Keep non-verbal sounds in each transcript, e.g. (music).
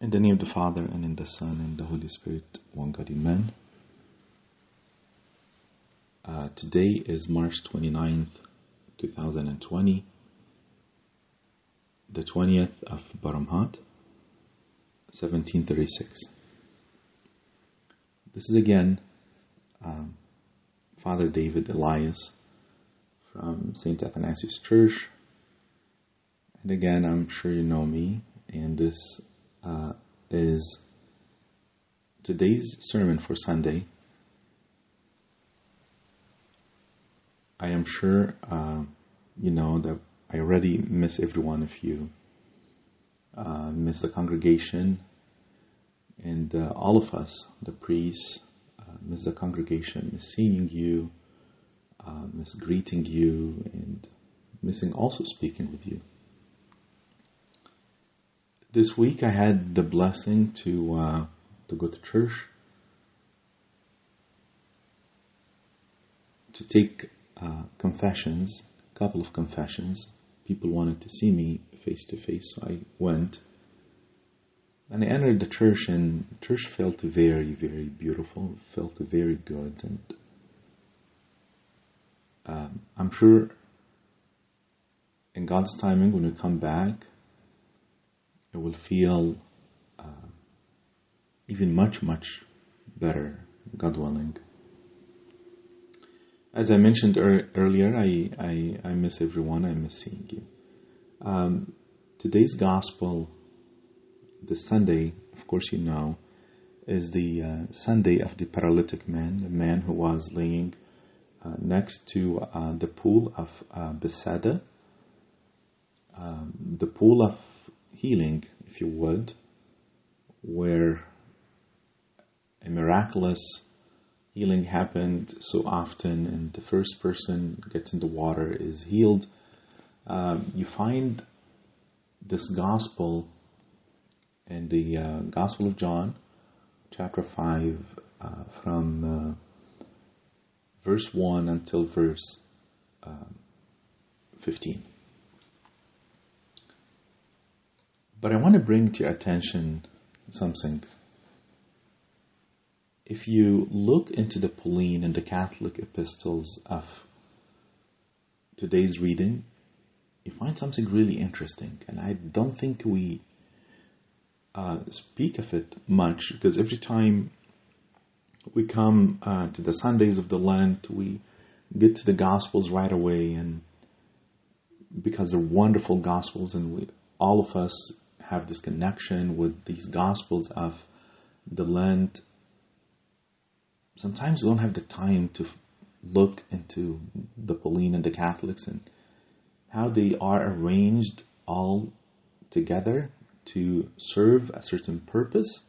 In the name of the Father, and in the Son, and the Holy Spirit, one God, Amen. Uh, today is March 29th, 2020, the 20th of Baramhat, 1736. This is again um, Father David Elias from St. Athanasius Church. And again, I'm sure you know me, and this uh, is today's sermon for Sunday. I am sure uh, you know that I already miss every one of you, uh, miss the congregation, and uh, all of us, the priests, uh, miss the congregation, miss seeing you, uh, miss greeting you, and missing also speaking with you this week I had the blessing to uh, to go to church to take uh, confessions, a couple of confessions. People wanted to see me face to face, so I went. And I entered the church, and the church felt very, very beautiful. Felt very good, and um, I'm sure in God's timing, when we come back, it will feel uh, even much, much better, God willing. As I mentioned er- earlier, I, I, I, miss everyone, I miss seeing you. Um, today's gospel, the Sunday, of course, you know, is the uh, Sunday of the paralytic man, the man who was laying uh, next to uh, the pool of uh, Bethesda, um, the pool of healing, if you would, where a miraculous healing happened so often and the first person gets in the water is healed. Um, you find this gospel in the uh, Gospel of John, chapter 5, uh, from uh, verse 1 until verse um, 15. But I want to bring to your attention something. If you look into the Pauline and the Catholic epistles of today's reading, you find something really interesting. And I don't think we uh, speak of it much because every time we come uh, to the Sundays of the Lent, we get to the Gospels right away, and because they're wonderful Gospels, and we, all of us have this connection with these Gospels of the Lent. Sometimes don't have the time to look into the Pauline and the Catholics and how they are arranged all together to serve a certain purpose,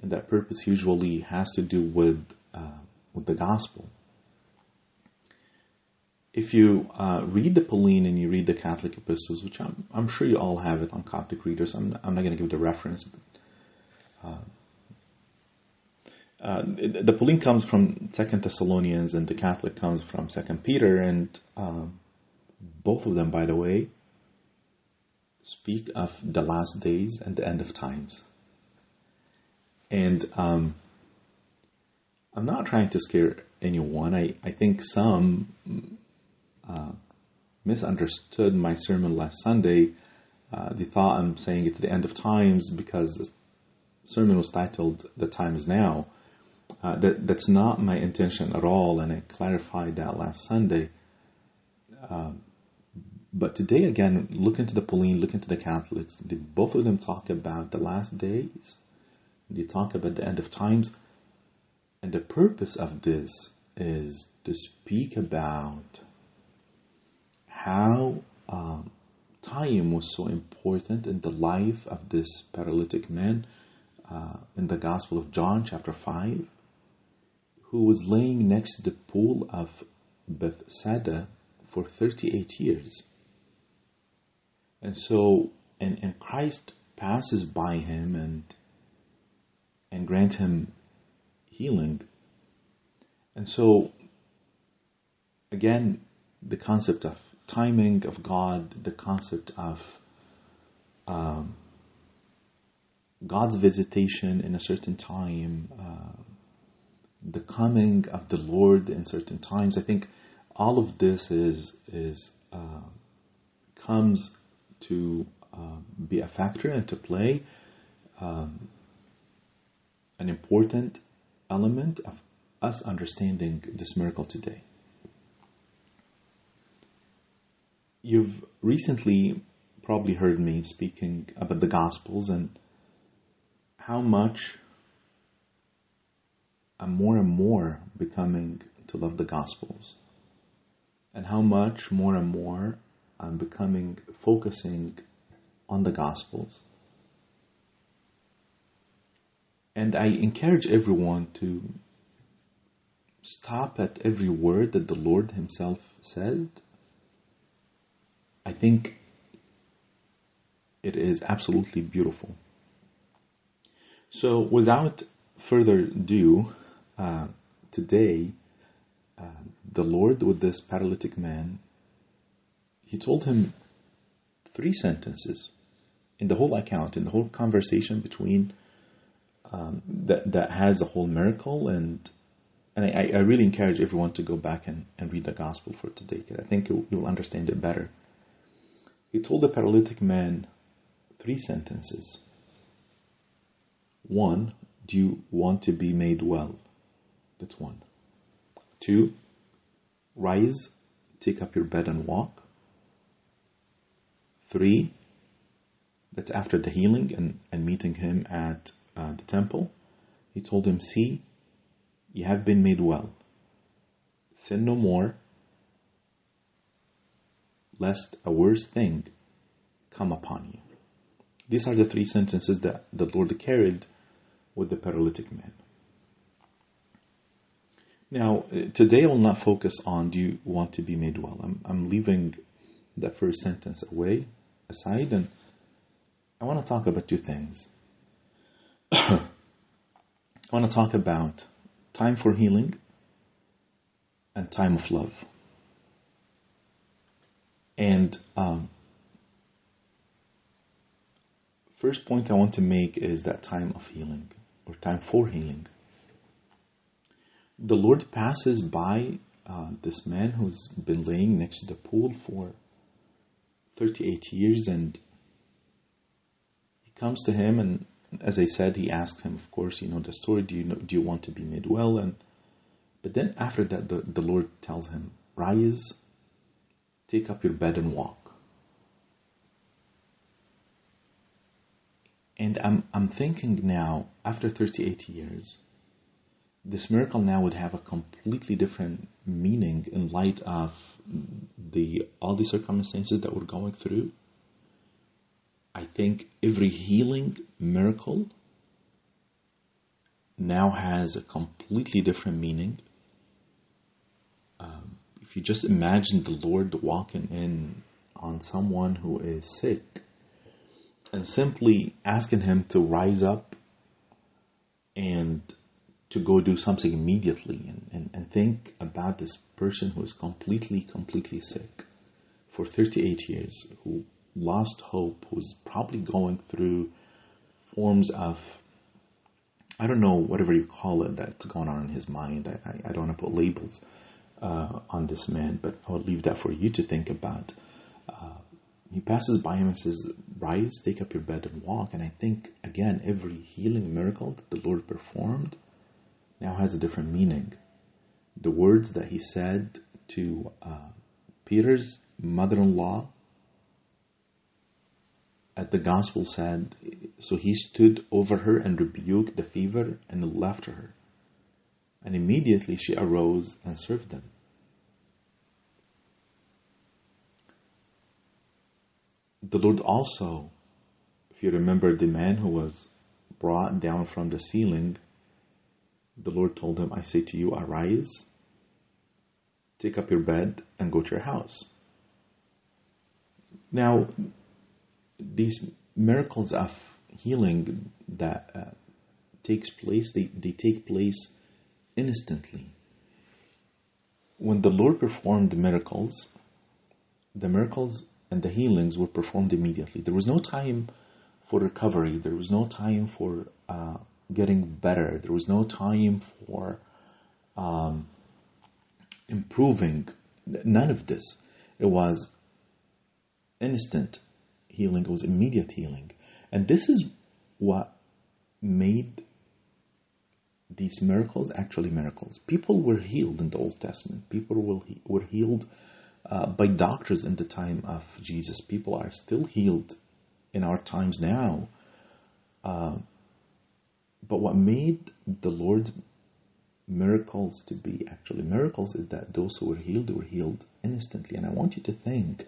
and that purpose usually has to do with uh, with the gospel if you uh, read the Pauline and you read the Catholic epistles, which I'm, I'm sure you all have it on Coptic readers, I'm, I'm not going to give the reference, but uh, uh, the Pauline comes from Second Thessalonians and the Catholic comes from Second Peter, and um, both of them, by the way, speak of the last days and the end of times. And um, I'm not trying to scare anyone. I, I think some uh, misunderstood my sermon last Sunday. Uh, they thought I'm saying it's the end of times because the sermon was titled "The Time Is Now." Uh, that that's not my intention at all, and I clarified that last Sunday. Um, but today, again, look into the Pauline, look into the Catholics. They, both of them talk about the last days. They talk about the end of times, and the purpose of this is to speak about how um, time was so important in the life of this paralytic man uh, in the Gospel of John, chapter 5, who was laying next to the pool of Bethsaida for 38 years. And so, and, and Christ passes by him and and grant him healing. And so, again, the concept of timing of God, the concept of um, God's visitation in a certain time, uh, the coming of the Lord in certain times. I think all of this is is uh, comes to uh, be a factor and to play um, an important element of us understanding this miracle today. You've recently probably heard me speaking about the Gospels and how much I'm more and more becoming to love the Gospels, and how much more and more I'm becoming focusing on the Gospels. And I encourage everyone to stop at every word that the Lord Himself said. I think it is absolutely beautiful. So, without further ado, uh, today, uh, the Lord, with this paralytic man, He told him three sentences in the whole account, in the whole conversation between um, that that has the whole miracle and and I, I, really encourage everyone to go back and, and read the gospel for today because I think you will understand it better. He told the paralytic man three sentences. One, do you want to be made well? That's one. Two, rise, take up your bed and walk. Three, that's after the healing and, and meeting him at uh, the temple. He told him, See, you have been made well. Sin no more, lest a worse thing come upon you. These are the three sentences that the Lord carried with the paralytic man. Now, uh, today I will not focus on do you want to be made well. I'm, I'm leaving that first sentence away, aside, and I want to talk about two things. (coughs) I want to talk about time for healing and time of love. And um, first point I want to make is that time of healing or time for healing. The Lord passes by uh, this man who's been laying next to the pool for 38 years and he comes to him and as I said, he asks him, of course, you know the story. Do you know, do you want to be made well? And but then after that, the, the Lord tells him, rise, take up your bed and walk. And I'm I'm thinking now, after 38 years, this miracle now would have a completely different meaning in light of the all the circumstances that we're going through I think every healing miracle now has a completely different meaning. Um, if you just imagine the Lord walking in on someone who is sick and simply asking him to rise up and to go do something immediately and, and, and think about this person who is completely, completely sick for 38 years, who lost hope, who's probably going through forms of, I don't know, whatever you call it, that's going on in his mind. I, I, I don't want to put labels uh, on this man, but I will leave that for you to think about. Uh, he passes by him and says, Rise, take up your bed and walk. And I think, again, every healing miracle that the Lord performed now has a different meaning. The words that he said to uh, Peter's mother in law at the gospel said, So he stood over her and rebuked the fever and left her. And immediately she arose and served them. The Lord also, if you remember the man who was brought down from the ceiling, the Lord told him, I say to you, arise, take up your bed, and go to your house. Now, these miracles of healing that uh, takes place, they, they take place instantly. When the Lord performed the miracles, the miracles and the healings were performed immediately. There was no time for recovery. There was no time for uh, getting better. There was no time for um, improving. None of this. It was instant healing. It was immediate healing. And this is what made these miracles actually miracles. People were healed in the Old Testament. People were, healed uh, by doctors in the time of Jesus. People are still healed in our times now. Uh, but what made the Lord's miracles to be actually miracles is that those who were healed were healed instantly. And I want you to think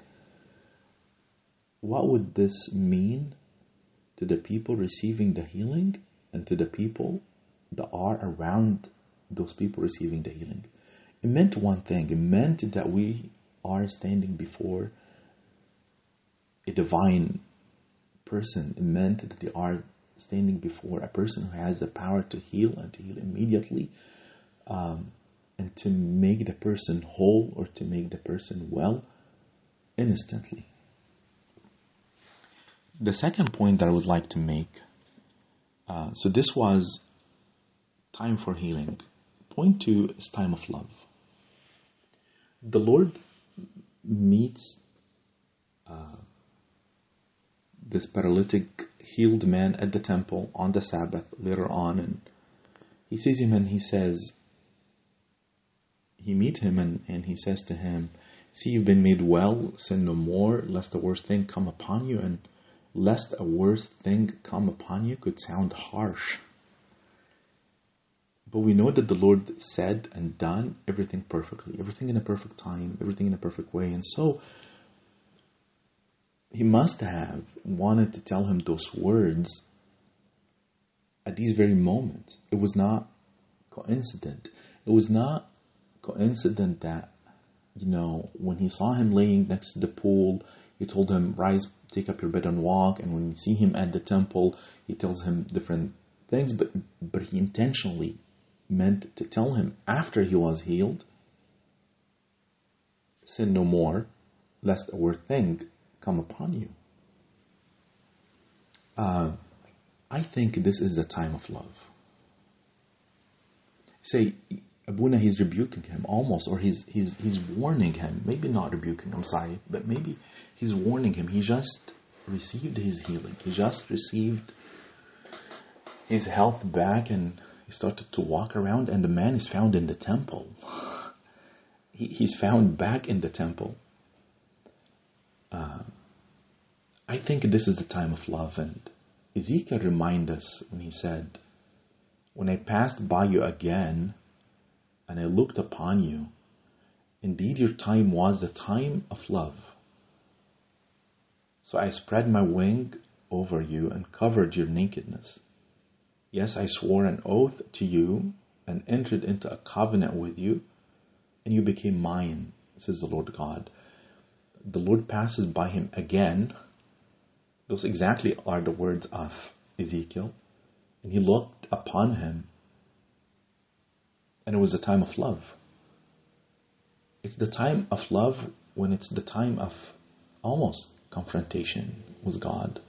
what would this mean to the people receiving the healing and to the people that are around those people receiving the healing? It meant one thing it meant that we are standing before a divine person. It meant that they are standing before a person who has the power to heal and to heal immediately um, and to make the person whole or to make the person well instantly. The second point that I would like to make uh, so this was time for healing. Point two is time of love. The Lord meets uh, this paralytic healed man at the temple on the Sabbath later on, and he sees him and he says, he meets him and, and he says to him, See, you've been made well, sin no more, lest a worse thing come upon you. And lest a worse thing come upon you could sound harsh. But we know that the Lord said and done everything perfectly, everything in a perfect time, everything in a perfect way. And so he must have wanted to tell him those words at these very moments. It was not coincident. It was not coincident that, you know, when he saw him laying next to the pool, he told him, Rise, take up your bed and walk. And when you see him at the temple, he tells him different things, but, but he intentionally meant to tell him after he was healed, Sin no more, lest a worse thing come upon you. Uh, I think this is the time of love. Say, Abuna, he's rebuking him almost, or he's, he's, he's warning him. Maybe not rebuking, I'm sorry, but maybe he's warning him. He just received his healing. He just received his health back and he started to walk around, and the man is found in the temple. He, he's found back in the temple. Uh, I think this is the time of love, and Ezekiel reminded us when he said, When I passed by you again, and I looked upon you, indeed your time was the time of love. So I spread my wing over you and covered your nakedness. Yes, I swore an oath to you and entered into a covenant with you, and you became mine, says the Lord God. The Lord passes by him again. Those exactly are the words of Ezekiel. And he looked upon him, and it was a time of love. It's the time of love when it's the time of almost confrontation with God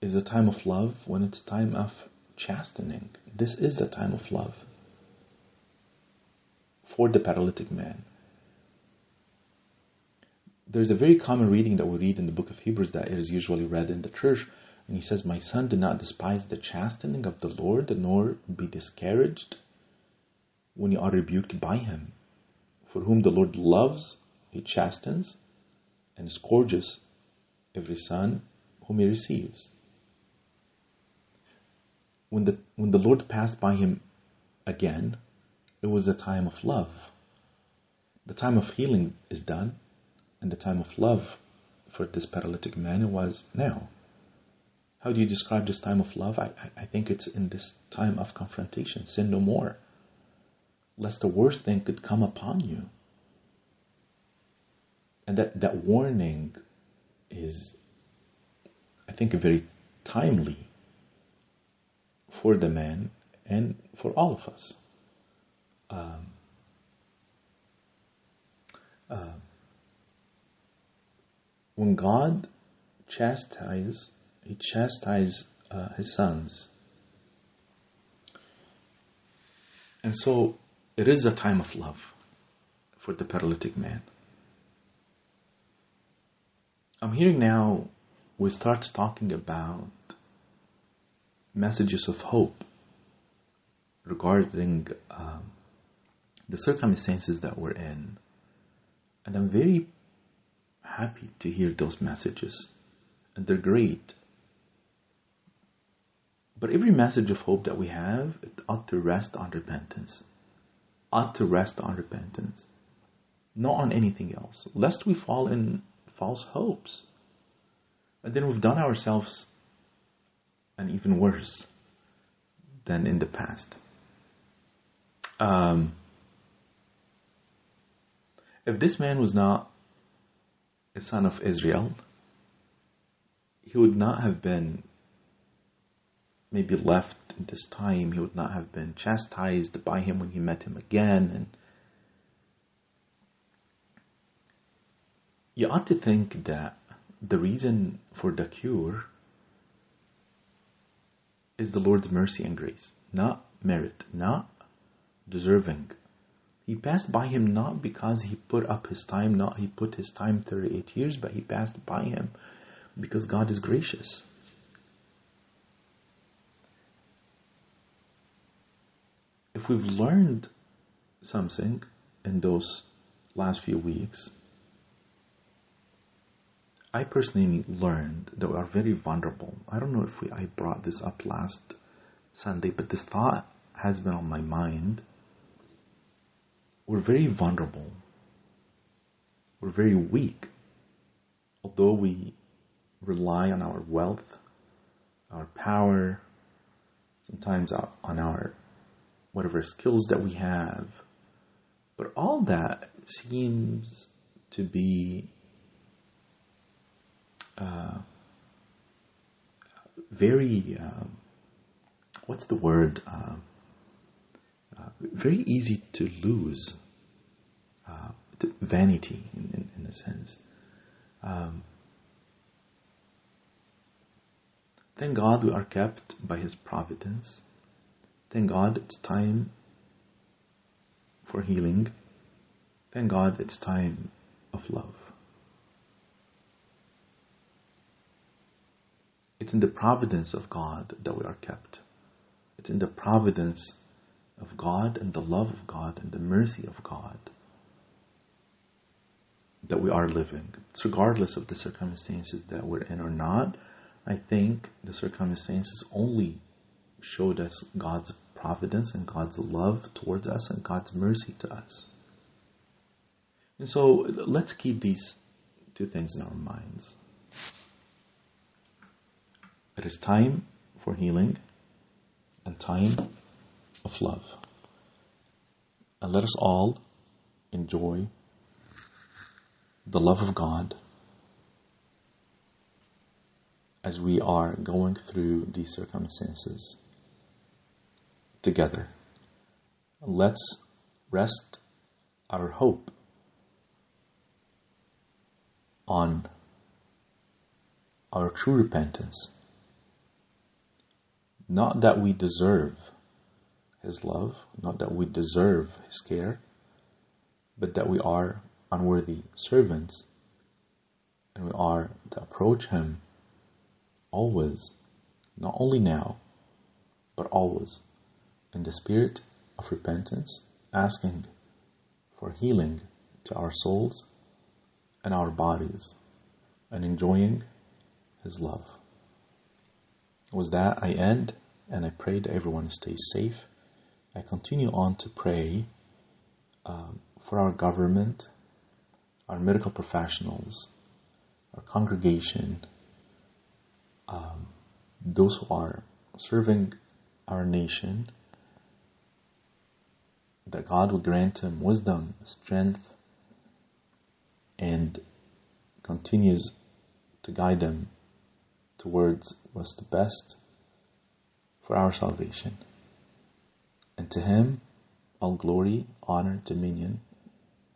is a time of love when it's time of chastening. This is the time of love for the paralytic man. There's a very common reading that we read in the book of Hebrews that is usually read in the church. And he says, My son, do not despise the chastening of the Lord, nor be discouraged when you are rebuked by him. For whom the Lord loves, he chastens and scourges every son whom he receives when the when the Lord passed by him again, it was a time of love. The time of healing is done, and the time of love for this paralytic man was now. How do you describe this time of love? I, I think it's in this time of confrontation. Sin no more, lest the worst thing could come upon you. And that, that warning is, I think, a very timely for the man and for all of us. Um, uh, when God chastises he chastised uh, his sons. And so it is a time of love for the paralytic man. I'm hearing now we start talking about messages of hope regarding um, the circumstances that we're in. And I'm very happy to hear those messages. And they're great. But every message of hope that we have, it ought to rest on repentance. Ought to rest on repentance. Not on anything else. Lest we fall in false hopes. And then we've done ourselves an even worse than in the past. Um, if this man was not a son of Israel, he would not have been maybe left in this time. He would not have been chastised by him when he met him again. And you ought to think that the reason for the cure is the Lord's mercy and grace, not merit, not deserving. He passed by him not because he put up his time, not he put his time 38 years, but he passed by him because God is gracious. If we've learned something in those last few weeks, I personally learned that we are very vulnerable. I don't know if we, I brought this up last Sunday, but this thought has been on my mind. We're very vulnerable. We're very weak. Although we rely on our wealth, our power, sometimes on our whatever skills that we have, but all that seems to be uh, very uh, what's the word uh, uh very easy to lose uh, to vanity in, in, in, a sense. Um, thank God we are kept by his providence. Thank God it's time for healing. Thank God it's time of love It's in the providence of God that we are kept. It's in the providence of God and the love of God and the mercy of God that we are living. It's regardless of the circumstances that we're in or not. I think the circumstances only showed us God's providence and God's love towards us and God's mercy to us. And so let's keep these two things in our minds. It is time for healing and time of love. And let us all enjoy the love of God as we are going through these circumstances together. Let's rest our hope on our true repentance not that we deserve His love, not that we deserve His care, but that we are unworthy servants and we are to approach Him always, not only now, but always, in the spirit of repentance, asking for healing to our souls and our bodies, and enjoying His love. With that, I end and I pray that everyone stays safe. I continue on to pray um, for our government, our medical professionals, our congregation, um, those who are serving our nation, that God will grant them wisdom, strength, and continues to guide them towards what's the best for our salvation. And to him all glory, honor, dominion,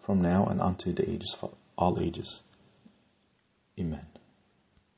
from now and unto the ages, all ages. Amen.